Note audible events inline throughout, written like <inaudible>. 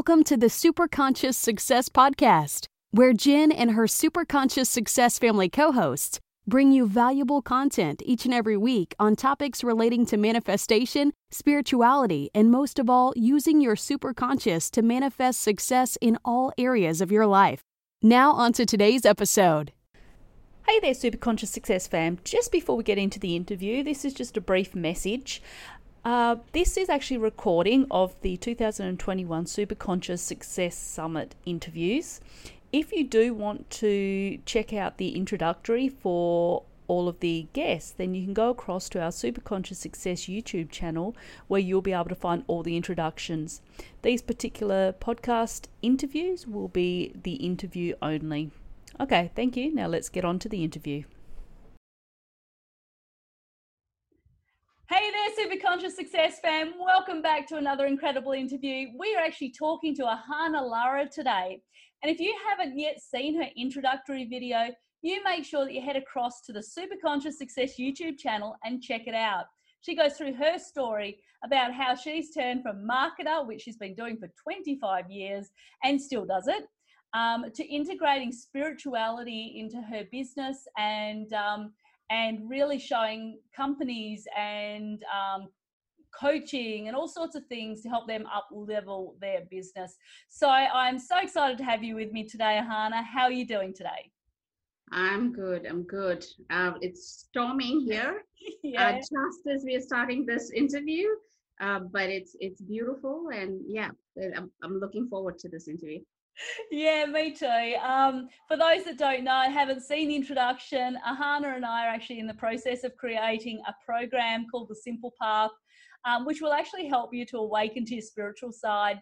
Welcome to the Superconscious Success Podcast, where Jen and her Superconscious Success family co hosts bring you valuable content each and every week on topics relating to manifestation, spirituality, and most of all, using your superconscious to manifest success in all areas of your life. Now, on to today's episode. Hey there, Superconscious Success fam. Just before we get into the interview, this is just a brief message. Uh, this is actually a recording of the 2021 Superconscious Success Summit interviews. If you do want to check out the introductory for all of the guests, then you can go across to our Superconscious Success YouTube channel where you'll be able to find all the introductions. These particular podcast interviews will be the interview only. Okay, thank you. Now let's get on to the interview. Hey there, Superconscious Success fam. Welcome back to another incredible interview. We are actually talking to Ahana Lara today. And if you haven't yet seen her introductory video, you make sure that you head across to the Superconscious Success YouTube channel and check it out. She goes through her story about how she's turned from marketer, which she's been doing for 25 years and still does it, um, to integrating spirituality into her business and um, and really showing companies and um, coaching and all sorts of things to help them up level their business. So I'm so excited to have you with me today, Ahana. How are you doing today? I'm good. I'm good. <laughs> Uh, it's storming here, yeah. uh, just as we are starting this interview. Uh, but it's it's beautiful, and yeah, I'm, I'm looking forward to this interview yeah, me too. Um, for those that don't know, haven't seen the introduction, Ahana and I are actually in the process of creating a program called The Simple Path, um, which will actually help you to awaken to your spiritual side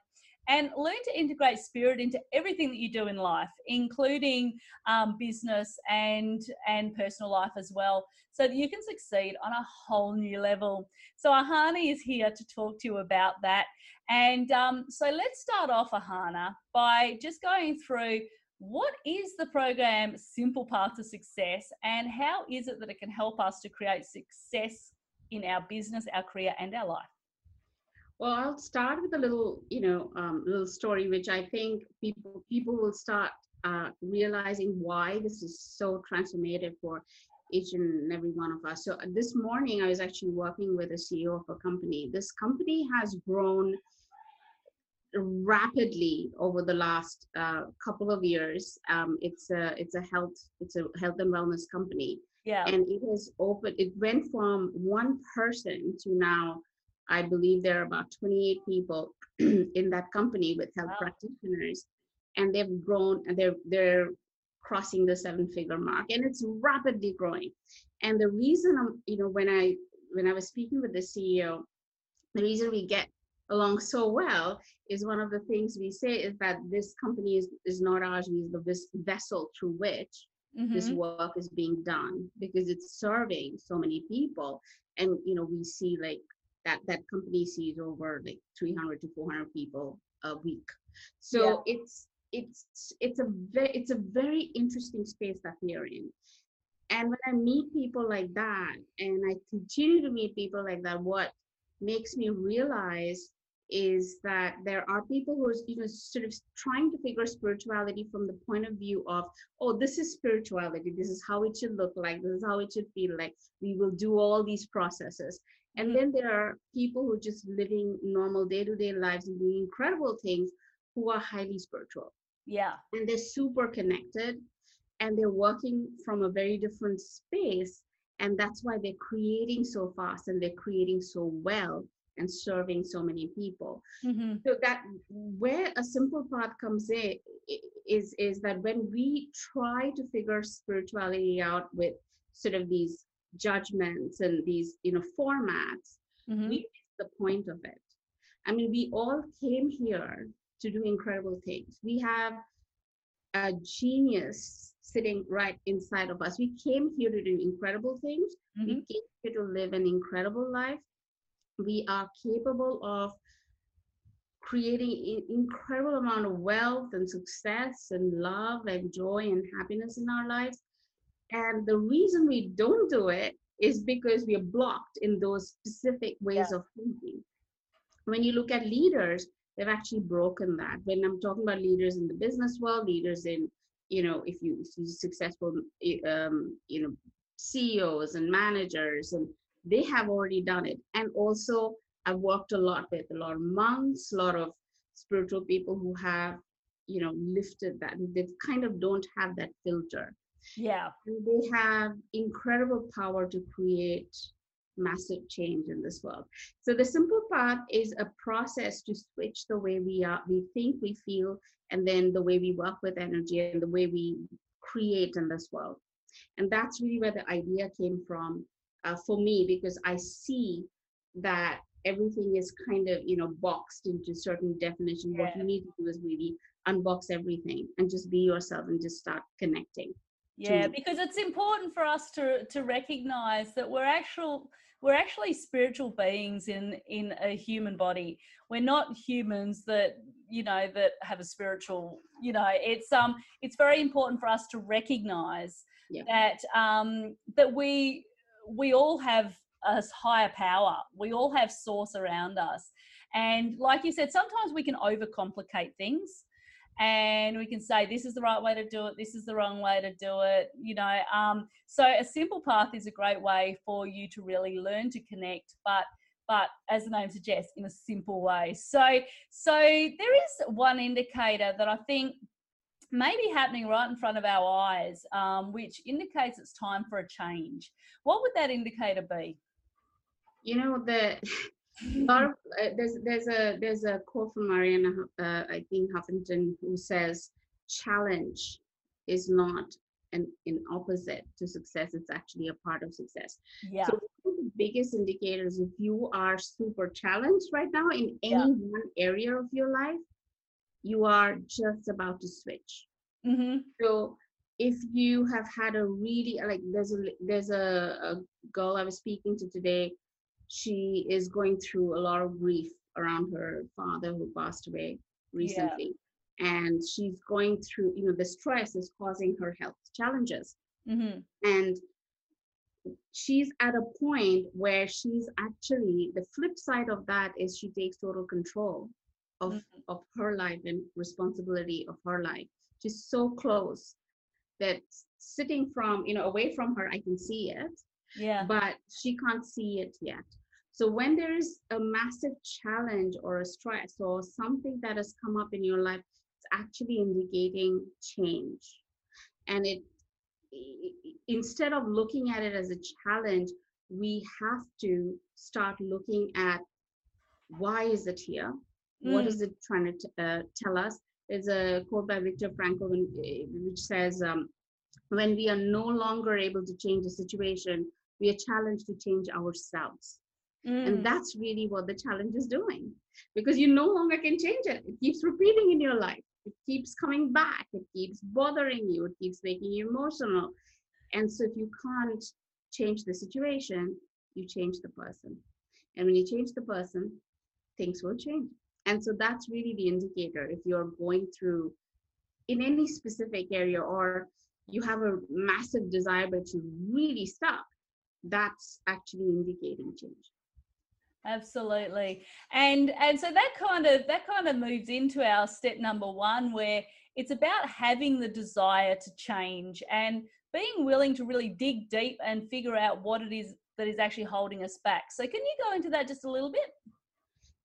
and learn to integrate spirit into everything that you do in life, including um, business and and personal life as well, so that you can succeed on a whole new level. So Ahana is here to talk to you about that. And um, so let's start off, Ahana, by just going through what is the program Simple Path to Success and how is it that it can help us to create success in our business, our career, and our life? Well, I'll start with a little, you know, um, little story, which I think people people will start uh, realizing why this is so transformative for each and every one of us. So uh, this morning, I was actually working with a CEO of a company. This company has grown rapidly over the last uh, couple of years. Um, it's a it's a health it's a health and wellness company. Yeah. And it has opened. It went from one person to now, I believe there are about 28 people <clears throat> in that company with health wow. practitioners, and they've grown and they're they're crossing the seven figure mark, and it's rapidly growing. And the reason I'm you know when I when I was speaking with the CEO, the reason we get along so well is one of the things we say is that this company is, is not ours, we is the this vessel through which mm-hmm. this work is being done because it's serving so many people. And you know, we see like that that company sees over like 300 to 400 people a week. So yeah. it's it's it's a very it's a very interesting space that we're in. And when I meet people like that, and I continue to meet people like that, what makes me realize is that there are people who are you know sort of trying to figure spirituality from the point of view of oh this is spirituality this is how it should look like this is how it should feel like we will do all these processes and mm-hmm. then there are people who are just living normal day-to-day lives and doing incredible things who are highly spiritual yeah and they're super connected and they're working from a very different space and that's why they're creating so fast and they're creating so well and serving so many people mm-hmm. so that where a simple path comes in is is that when we try to figure spirituality out with sort of these judgments and these you know formats mm-hmm. we miss the point of it I mean, we all came here to do incredible things. We have a genius sitting right inside of us. We came here to do incredible things. Mm-hmm. We came here to live an incredible life. We are capable of creating an incredible amount of wealth and success and love and joy and happiness in our lives. And the reason we don't do it is because we are blocked in those specific ways yeah. of thinking. When you look at leaders, they've actually broken that. When I'm talking about leaders in the business world, leaders in, you know, if you see successful, um, you know, CEOs and managers, and they have already done it. And also, I've worked a lot with a lot of monks, a lot of spiritual people who have, you know, lifted that. They kind of don't have that filter. Yeah. And they have incredible power to create massive change in this world. So the simple path is a process to switch the way we are, we think, we feel, and then the way we work with energy and the way we create in this world. And that's really where the idea came from uh, for me because I see that everything is kind of you know boxed into certain definition. Yeah. What you need to do is really unbox everything and just be yourself and just start connecting. Yeah, because it's important for us to to recognize that we're actual we're actually spiritual beings in in a human body. We're not humans that you know that have a spiritual you know it's um it's very important for us to recognize yeah. that um that we we all have a higher power. We all have source around us. And like you said sometimes we can overcomplicate things and we can say this is the right way to do it. This is the wrong way to do it you know um, so a simple path is a great way for you to really learn to connect but but as the name suggests in a simple way. So so there is one indicator that i think may be happening right in front of our eyes um, which indicates it's time for a change. What would that indicator be? You know the lot of uh, there's there's a there's a quote from Arianna uh, I think Huffington who says challenge is not an, an opposite to success it's actually a part of success yeah so the biggest indicators if you are super challenged right now in any yeah. one area of your life you are just about to switch mm-hmm. so if you have had a really like there's a there's a, a girl i was speaking to today she is going through a lot of grief around her father who passed away recently yeah. and she's going through you know the stress is causing her health challenges mm-hmm. and she's at a point where she's actually the flip side of that is she takes total control of mm-hmm. of her life and responsibility of her life she's so close that sitting from you know away from her i can see it yeah but she can't see it yet so when there is a massive challenge or a stress or something that has come up in your life it's actually indicating change. And it instead of looking at it as a challenge we have to start looking at why is it here? Mm. what is it trying to t- uh, tell us? There's a quote by Viktor Frankl which says um, when we are no longer able to change the situation we are challenged to change ourselves mm. and that's really what the challenge is doing. Because you no longer can change it. It keeps repeating in your life. It keeps coming back. It keeps bothering you. It keeps making you emotional. And so if you can't change the situation you change the person. And when you change the person things will change. And so that's really the indicator if you're going through in any specific area or you have a massive desire but you're really stuck that's actually indicating change absolutely. And and so that kind of that kind of moves into our step number one where it's about having the desire to change and being willing to really dig deep and figure out what it is that is actually holding us back. So can you go into that just a little bit?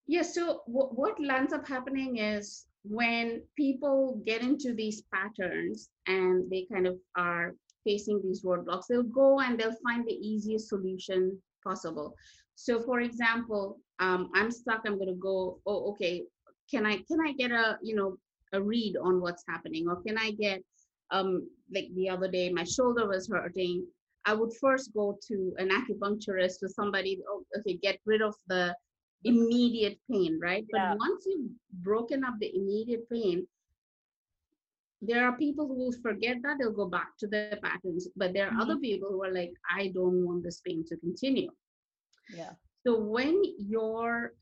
Yeah so w- what ends up happening is when people get into these patterns and they kind of are facing these roadblocks they'll go and they'll find the easiest solution possible so for example um, i'm stuck i'm going to go oh okay can i can i get a you know a read on what's happening or can i get um like the other day my shoulder was hurting i would first go to an acupuncturist or somebody oh, okay get rid of the immediate pain, right? But Yeah. once you've broken up the immediate pain, there are people who will forget that they'll go back to their patterns. But there are other people who are like, I don't want this pain to continue. Yeah. So when your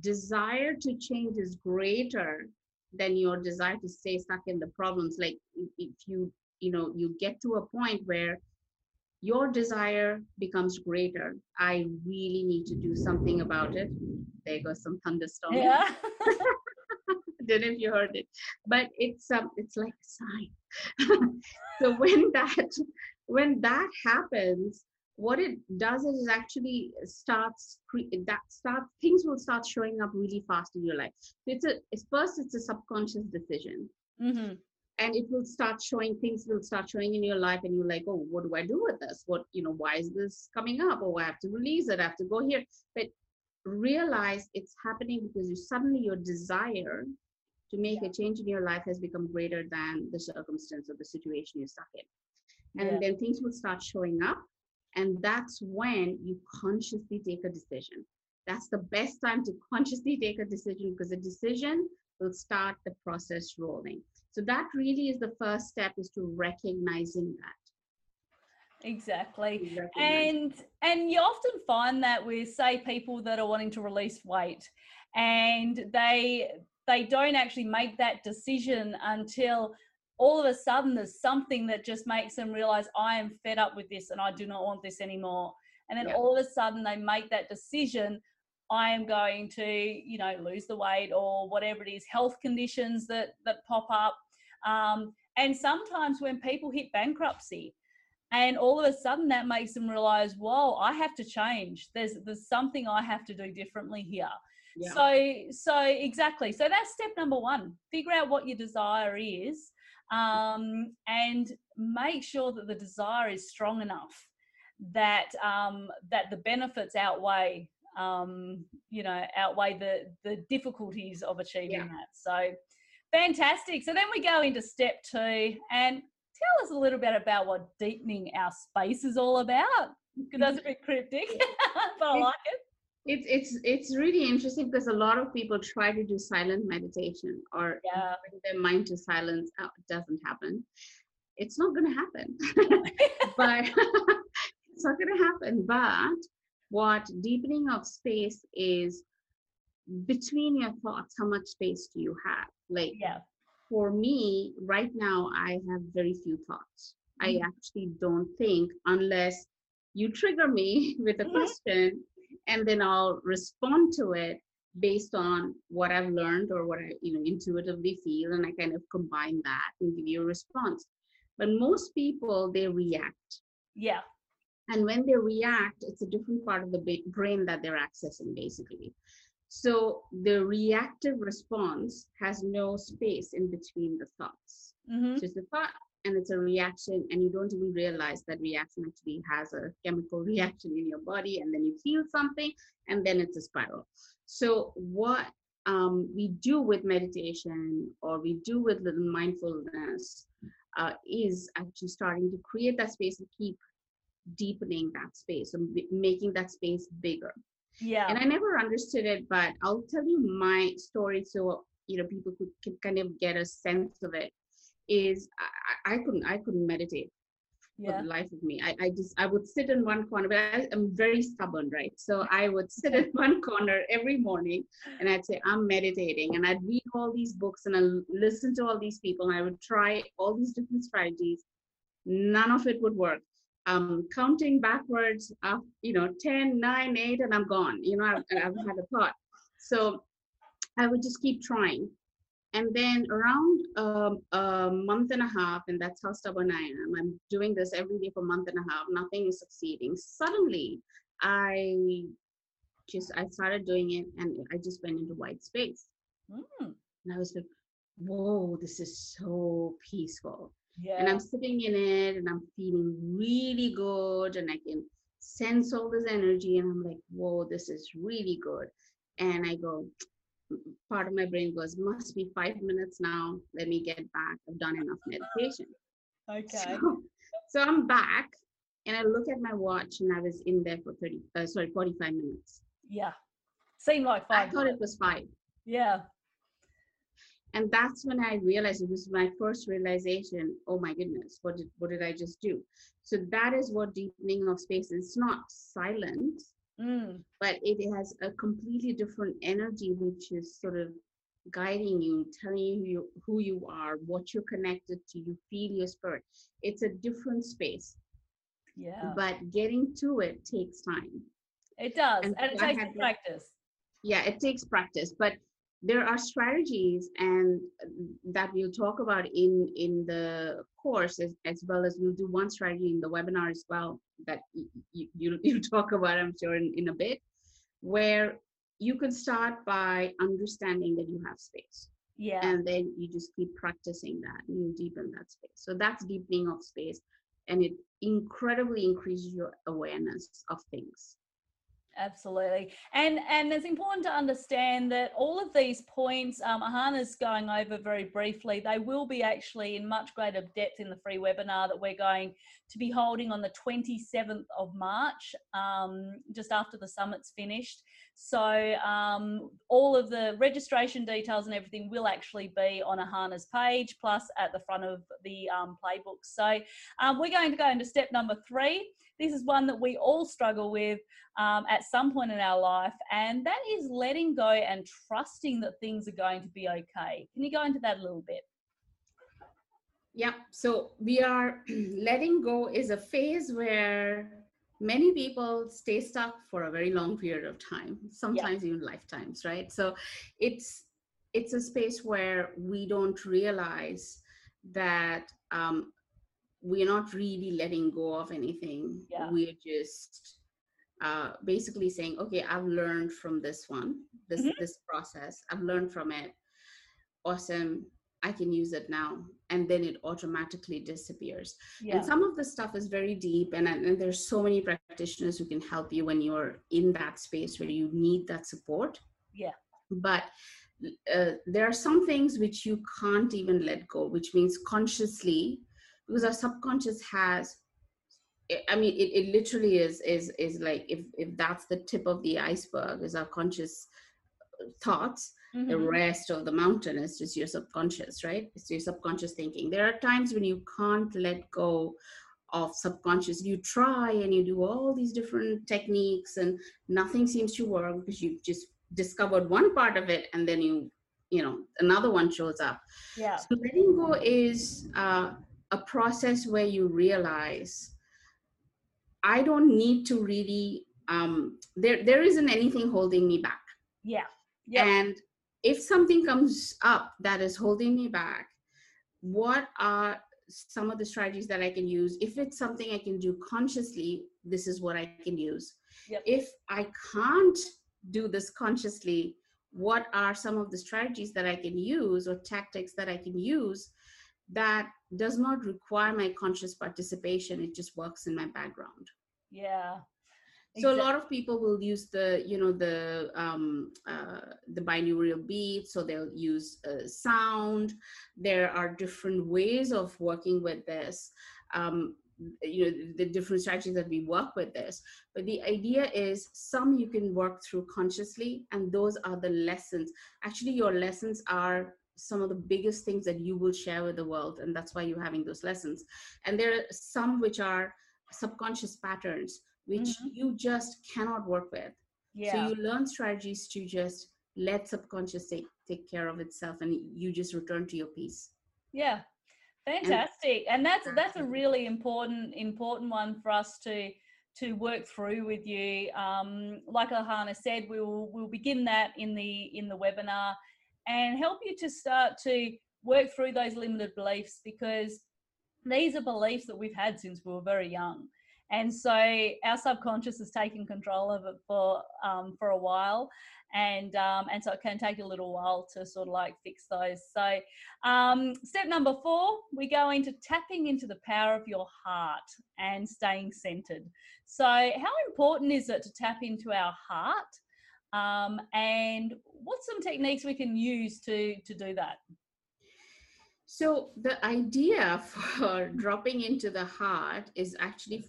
desire to change is greater than your desire to stay stuck in the problems, like if- you, you know, you get to a point where your desire becomes greater. I really need to do something about it. There goes some thunderstorm. Yeah. <laughs> <laughs> don't know if you heard it, but it's um, it's like a sign. <laughs> so when that when that happens, what it does is it actually starts that starts things will start showing up really fast in your life. It's a it's first it's a subconscious decision, hmm and it will start showing things will start showing in your life, and you're like, oh, what do I do with this? What you know, why is this coming up? Oh, I have to release it. I have to go here, but realize it's happening because you suddenly your desire to make a change in your life has become greater than the circumstance or the situation you're stuck in. And Yeah. then things will start showing up. And that's when you consciously take a decision. That's the best time to consciously take a decision because a decision will start the process rolling. So that really is the first step is to recognizing that. Exactly. And and you often find that with say people that are wanting to release weight and they they don't actually make that decision until all of a sudden there's something that just makes them realize i am fed up with this and i do not want this anymore. And then Yeah. all of a sudden they make that decision i am going to you know lose the weight or whatever it is health conditions that that pop up. Um, and sometimes when people hit bankruptcy and all of a sudden that makes them realize whoa i have to change. There's there's something i have to do differently here. Yeah. so so exactly. So that's step number one. Figure out what your desire is um, and make sure that the desire is strong enough that um, that the benefits outweigh um, you know outweigh the the difficulties of achieving Yeah. that. So fantastic. So then we go into step two and tell us a little bit about what deepening our space is all about. Because that's a bit cryptic <laughs> but i like it it's it's it's really interesting because a lot of people try to do silent meditation or Yeah. bring their mind to silence. Uh, it doesn't happen. It's not going to happen. <laughs> But <laughs> it's not going to happen. But what deepening of space is between your thoughts how much space do you have? Like yeah. for me right now i have very few thoughts. I Mhm. actually don't think unless you trigger me <laughs> with a Mhm. question and then i'll respond to it based on what i've learned or what i you know intuitively feel and i kind of combine that and give you a response. But most people they react. Yeah. And when they react it's a different part of the brain that they're accessing basically. So the reactive response has no space in between the thoughts. Hmm so it's a thought and it's a reaction and you don't even realize that reaction actually has a chemical <laughs> reaction in your body and then you feel something and then it's a spiral. So what um, we do with meditation or we do with little mindfulness uh, is actually starting to create that space and keep deepening that space and b- making that space bigger. Yeah. And I never understood it, but I'll tell you my story so you know people could, could kind of get a sense of it. Is I, I couldn't I couldn't meditate for yeah the life of me. I, I just I would sit in one corner, but I, I'm very stubborn, right? So I would sit in <laughs> one corner every morning and I'd say I'm meditating, and I'd read all these books and I'd listen to all these people, and I would try all these different strategies. None of it would work. Um, counting backwards, up, you know, 10, 9, 8, and I'm gone. You know, I've, I've had a thought. So I would just keep trying. And then around um, a month and a half, and that's how stubborn I am. I'm doing this every day for a month and a half. Nothing is succeeding. Suddenly, I just I started doing it, and I just went into white space. Mm, And I was like, "Whoa, this is so peaceful." yeah And I'm sitting in it, and I'm feeling really good, and I can sense all this energy, and I'm like, "Whoa, this is really good." And I go, part of my brain goes, must be five minutes now. Let me get back. I've done enough meditation. okay So, <laughs> so I'm back and I look at my watch and I was in there for 30, uh, sorry, 45 minutes. yeah Seemed like five. I thought it was five. Yeah. And that's when I realized it was my first realization. Oh my goodness, what did what did I just do? So that is what deepening of space is. It's not silent, Mm. but it has a completely different energy, which is sort of guiding you, telling you who you are, what you're connected to. You feel your spirit. It's a different space, Yeah. but getting to it takes time. It does. and And, it I takes that- practice. yeah it takes practice but there are strategies and that we'll talk about in in the course as, as well as we'll do one strategy in the webinar as well that y- y- you, <laughs> you'll talk about i'm sure in, in a bit where you can start by understanding that you have space. Yeah. and then you just keep practicing that and you deepen that space. So that's deepening of space and it incredibly increases your awareness of things Absolutely. And and it's important to understand that all of these points um, Ahana's going over very briefly, they will be actually in much greater depth in the free webinar that we're going to be holding on the 27th of March, um, just after the summit's finished. So um, all of the registration details and everything will actually be on Ahana's page, plus at the front of the um, playbook. So um, we're going to go into step number three. This is one that we all struggle with um, at some point in our life, and that is letting go and trusting that things are going to be okay. Can you go into that a little bit? Yeah, so we are <clears throat> letting go is a phase where many people stay stuck for a very long period of time, sometimes even lifetimes, right? So it's it's a space where we don't realize that um, we're not really letting go of anything. Yeah. We're just uh, basically saying, okay, I've learned from this one, this Mhm. this process. I've learned from it. Awesome. I can use it now. And then it automatically disappears. Yeah. And some of the stuff is very deep, and, and there's so many practitioners who can help you when you're in that space where you need that support. Yeah. But uh, there are some things which you can't even let go, which means consciously, because our subconscious has. I- mean, it, it literally is is is like if if that's the tip of the iceberg, is our conscious uh, thoughts the rest of the mountain. Is just your subconscious right? It's your subconscious thinking. There are times when you can't let go of subconscious. You try and you do all these different techniques and nothing seems to work because you've just discovered one part of it and then you you know another one shows up. Yeah. so letting go is uh, a process where you realize i don't need to really um, there there isn't anything holding me back. Yeah. Yeah. and if something comes up that is holding me back, what are some of the strategies that I can use? If it's something I can do consciously, this is what I can use. Yep. If I can't do this consciously, what are some of the strategies that I can use or tactics that I can use that does not require my conscious participation? It just works in my background Yeah. So a lot of people will use the you know the um, uh, the binaural beat so they'll use uh, sound. There are different ways of working with this. Um, you know the different strategies that we work with this. But the idea is some you can work through consciously and those are the lessons. Actually your lessons are some of the biggest things that you will share with the world and that's why you're having those lessons. And there are some which are subconscious patterns which you just cannot work with yeah. so you learn strategies to just let subconscious take, take care of itself and you just return to your peace Yeah, fantastic, and that's that's a really important important one for us to to work through with you. Um, like Ahana said, we will we'll begin that in the in the webinar and help you to start to work through those limited beliefs because these are beliefs that we've had since we were very young. And so our subconscious is taking control of it for um, for a while, and um, and so it can take a little while to sort of like fix those. So um, step number four, we go into tapping into the power of your heart and staying centered. So, how important is it to tap into our heart? Um, and what's some techniques we can use to to do that? so the idea <laughs> for dropping into the heart is actually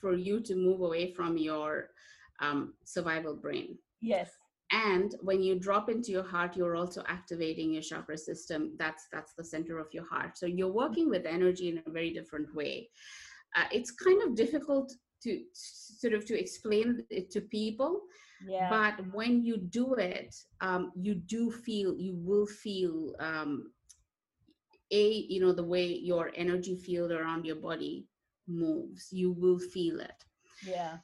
for you to move away from your um, survival brain Yes. and when you drop into your heart you're also activating your chakra system that's that's the center of your heart so you're working with energy in a very different way uh, it's kind of difficult to sort of to explain it to people Yeah. but when you do it um, you do feel you will feel um, a you know the way your energy field around your body moves you will feel it yeah.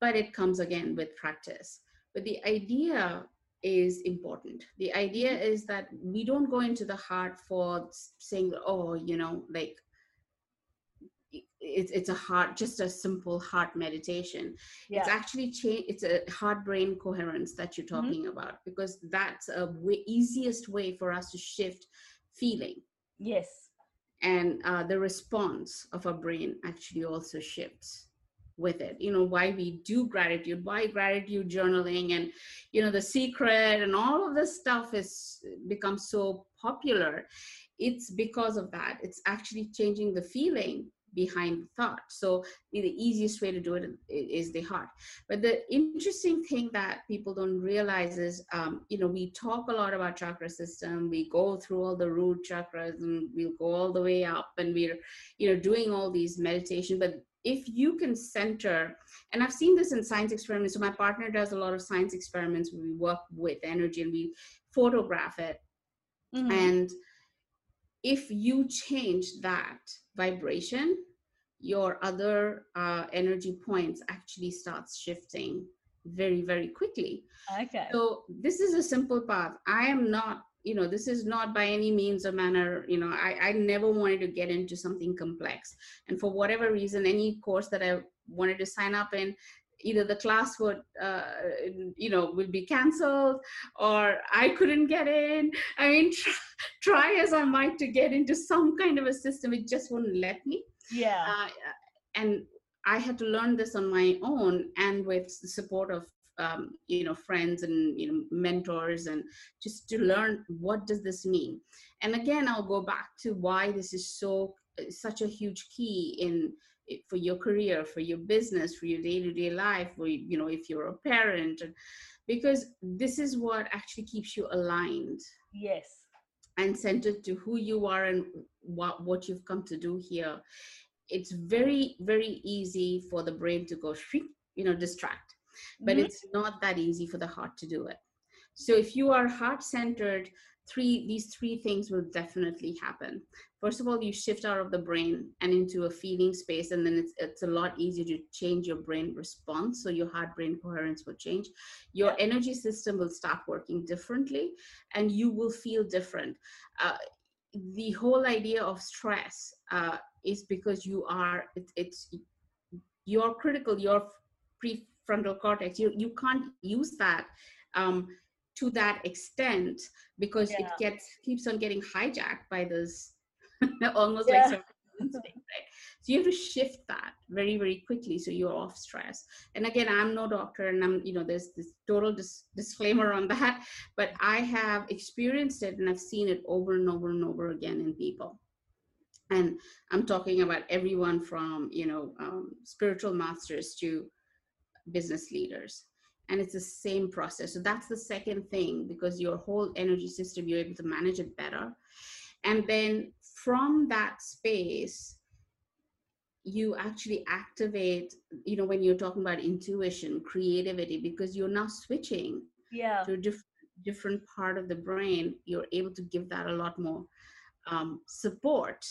but it comes again with practice but the idea is important the idea Mm-hmm. is that we don't go into the heart for saying oh you know like it's it's a heart just a simple heart meditation it's actually change it's a heart brain coherence that you're Mhm. talking about because that's a way, easiest way for us to shift feeling Yes. And uh, the response of our brain actually also shifts with it. You know why we do gratitude why gratitude journaling and you know the secret and all of this stuff is become so popular it's because of that. It's actually changing the feeling behind the thought. So the easiest way to do it is the heart. But the interesting thing that people don't realize is um, you know we talk a lot about chakra system. We go through all the root chakras and we'll go all the way up and we're you know doing all these meditation. But if you can center and i've seen this in science experiments. So my partner does a lot of science experiments. Where we work with energy and we photograph it. Mhm. and if you change that vibration your other uh, energy points actually starts shifting very very quickly. Okay. so this is a simple path. I am not you know this is not by any means a manner you know I, I never wanted to get into something complex. And for whatever reason any course that i wanted to sign up in either the class would uh, you know would be canceled or i couldn't get in. I mean <laughs> try, try as i might to get into some kind of a system it just wouldn't let me. Yeah. uh, and I had to learn this on my own and with the support of um, you know friends and you know mentors and just to learn what does this mean. And again i'll go back to why this is so such a huge key in for your career for your business for your day-to-day life for you know if you're a parent. Because this is what actually keeps you aligned. Yes. and centered to who you are and what what you've come to do here. It's very very easy for the brain to go you know distract. But Mhm. it's not that easy for the heart to do it. So if you are heart centered three these three things will definitely happen. First of all you shift out of the brain and into a feeling space and then it's it's a lot easier to change your brain response so your heart brain coherence will change. Your energy system will start working differently and you will feel different. Uh, the whole idea of stress uh, is because you are it, it's your critical your prefrontal cortex you you can't use that um, to that extent because it gets keeps on getting hijacked by this <laughs> almost Yeah. like survival instinct, right? So you have to shift that very very quickly so you're off stress. And again, I'm no doctor, and I'm you know there's this total dis- disclaimer on that, but I have experienced it and I've seen it over and over and over again in people. And I'm talking about everyone from you know um, spiritual masters to business leaders and it's the same process so that's the second thing because your whole energy system you're able to manage it better and then from that space you actually activate you know when you're talking about intuition creativity because you're now switching Yeah. to a diff- different part of the brain you're able to give that a lot more um, support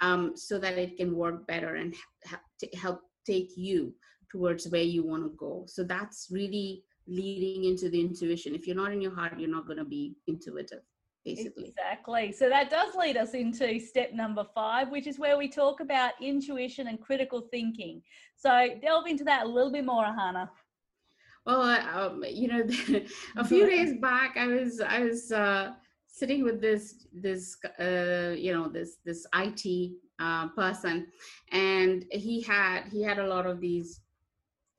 um, so that it can work better and ha- help take you towards where you want to go so that's really leading into the intuition if you're not in your heart you're not going to be intuitive basically Exactly. So that does lead us into step number five, which is where we talk about intuition and critical thinking. So delve into that a little bit more, Ahana. well um, you know <laughs> a few days back i was i was uh, sitting with this this uh, you know this this it uh, person and he had he had a lot of these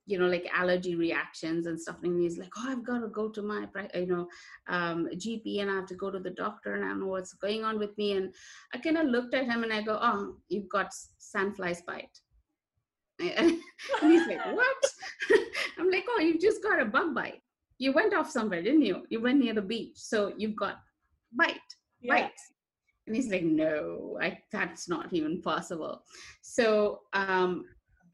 you know like allergy reactions and stuff and he's like oh i've got to go to my you know um, gp and i have to go to the doctor and i don't know what's going on with me and i kind of looked at him and i go oh you've got sandflies bite <laughs> and he's like what <laughs> i'm like oh you've just got a bug bite you went off somewhere, didn't you? You went near the beach, so you've got bite, Yeah. bite. And he's like, no, I, that's not even possible. So um,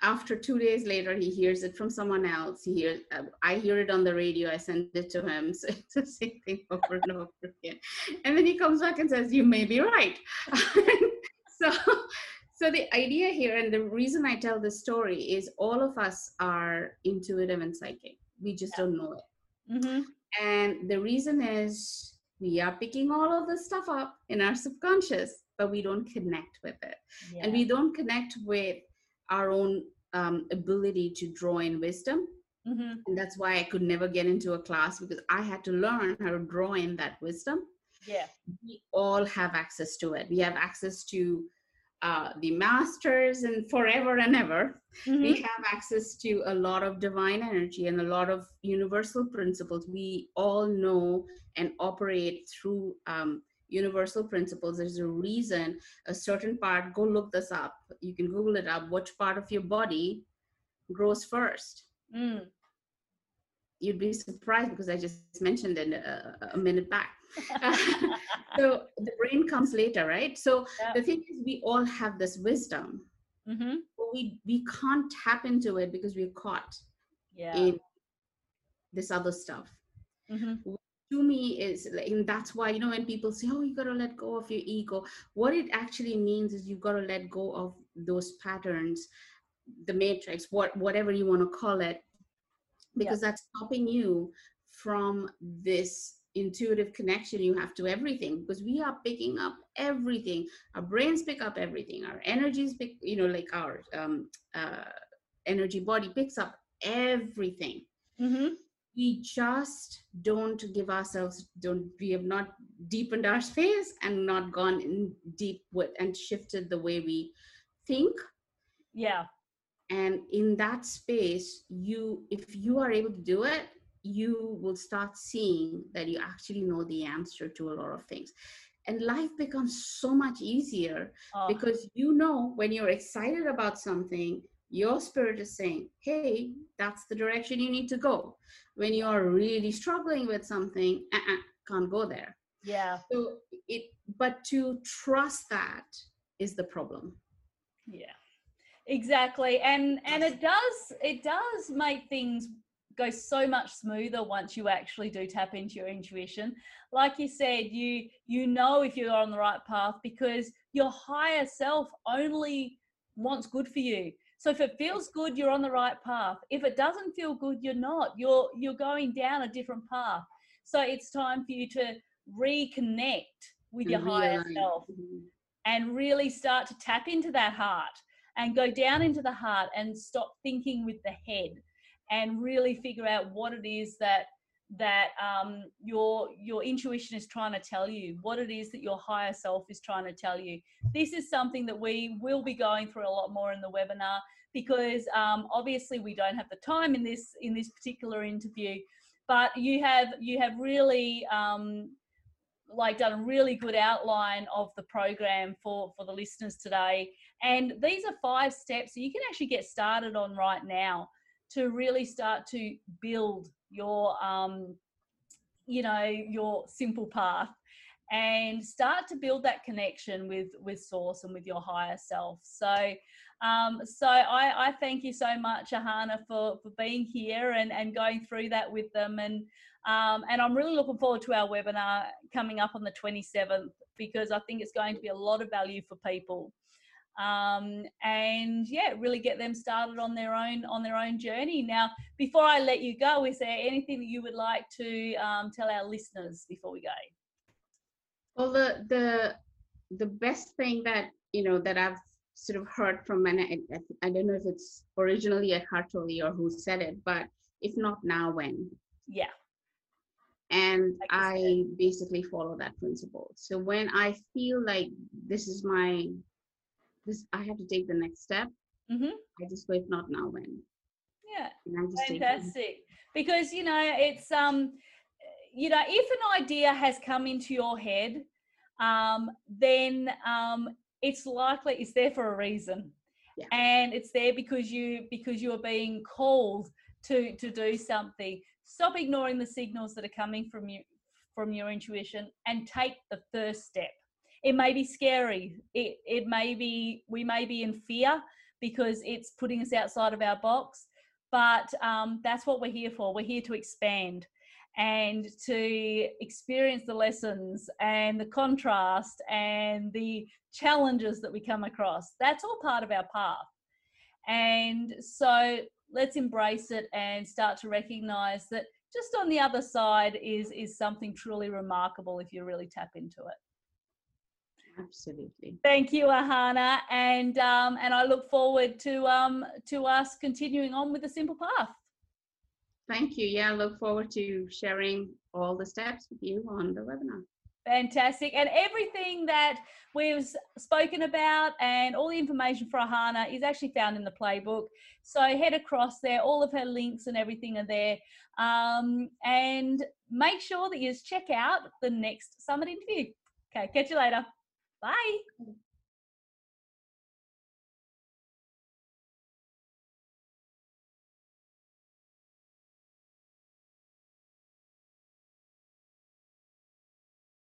after two days later, he hears it from someone else. He hears, uh, I hear it on the radio. I send it to him. <laughs> So it's the same thing over and over again. And then he comes back and says, you may be right. <laughs> so, so the idea here, and the reason I tell this story is all of us are intuitive and psychic. We just don't know it. Mm-hmm. And the reason is we are picking all of this stuff up in our subconscious, but we don't connect with it. Yeah. And we don't connect with our own um, ability to draw in wisdom. mm-hmm. And that's why I could never get into a class because I had to learn how to draw in that wisdom. Yeah. We all have access to it. We have access to uh, the masters and forever and ever Mhm. we have access to a lot of divine energy and a lot of universal principles we all know and operate through um, universal principles there's a reason a certain part go look this up you can google it up which part of your body grows first Mm. you'd be surprised because i just mentioned it a, a minute back <laughs> <laughs> so the brain comes later right so Yeah. the thing is we all have this wisdom Mhm. but we we can't tap into it because we're caught Yeah. in this other stuff Mhm. To me is like and that's why you know when people say oh you got to let go of your ego what it actually means is you've got to let go of those patterns the matrix what whatever you want to call it because that's stopping you from this intuitive connection. You have to everything because we are picking up everything. Our brains pick up everything. Our energies pick you know like our um, uh, energy body picks up everything. Mhm. We just don't give ourselves don't we have not deepened our space and not gone in deep with and shifted the way we think. Yeah. and in that space you if you are able to do it you will start seeing that you actually know the answer to a lot of things. And life becomes so much easier Oh, because you know when you're excited about something your spirit is saying hey that's the direction you need to go when you are really struggling with something uh-uh, can't go there yeah. so it but to trust that is the problem Yeah. Exactly. And and it does it does make things go so much smoother once you actually do tap into your intuition. Like you said, you you know if you're on the right path because your higher self only wants good for you. So if it feels good, you're on the right path. If it doesn't feel good, you're not. You're you're going down a different path. So it's time for you to reconnect with your higher self Mhm. and really start to tap into that heart and go down into the heart and stop thinking with the head and really figure out what it is that that um, your your intuition is trying to tell you what it is that your higher self is trying to tell you. This is something that we will be going through a lot more in the webinar because um, obviously we don't have the time in this in this particular interview but you have you have really um, like done a really good outline of the program for for the listeners today. And these are five steps that you can actually get started on right now to really start to build your um you know your simple path and start to build that connection with with source and with your higher self so um so i i thank you so much ahana for for being here and and going through that with them and um, and I'm really looking forward to our webinar coming up on the 27th because I think it's going to be a lot of value for people. Um, and yeah, really get them started on their own on their own journey. Now, before I let you go, is there anything that you would like to um, tell our listeners before we go? Well, the the the best thing that you know that I've sort of heard from, and I, I don't know if it's originally Eckhart Tolle or who said it, but if not now, when? Yeah, And Like I basically follow that principle. So when I feel like this is my this, I have to take the next step. hmm I just go, if not now, when? yeah. And I just take it. fantastic because you know it's um you know if an idea has come into your head um then um it's likely it's there for a reason Yeah. and it's there because you because you are being called to to do something stop ignoring the signals that are coming from you from your intuition and take the first step it may be scary. It, it may be we may be in fear because it's putting us outside of our box. But um, that's what we're here for. We're here to expand and to experience the lessons and the contrast and the challenges that we come across. That's all part of our path. And so let's embrace it and start to recognize that just on the other side is is something truly remarkable if you really tap into it Absolutely. Thank you, Ahana, and um, and I look forward to um, to us continuing on with the simple path. Thank you. Yeah, I look forward to sharing all the steps with you on the webinar. Fantastic. And everything that we've spoken about and all the information for Ahana is actually found in the playbook. So head across there, all of her links and everything are there. Um, and make sure that you check out the next summit interview. Okay, catch you later. Bye.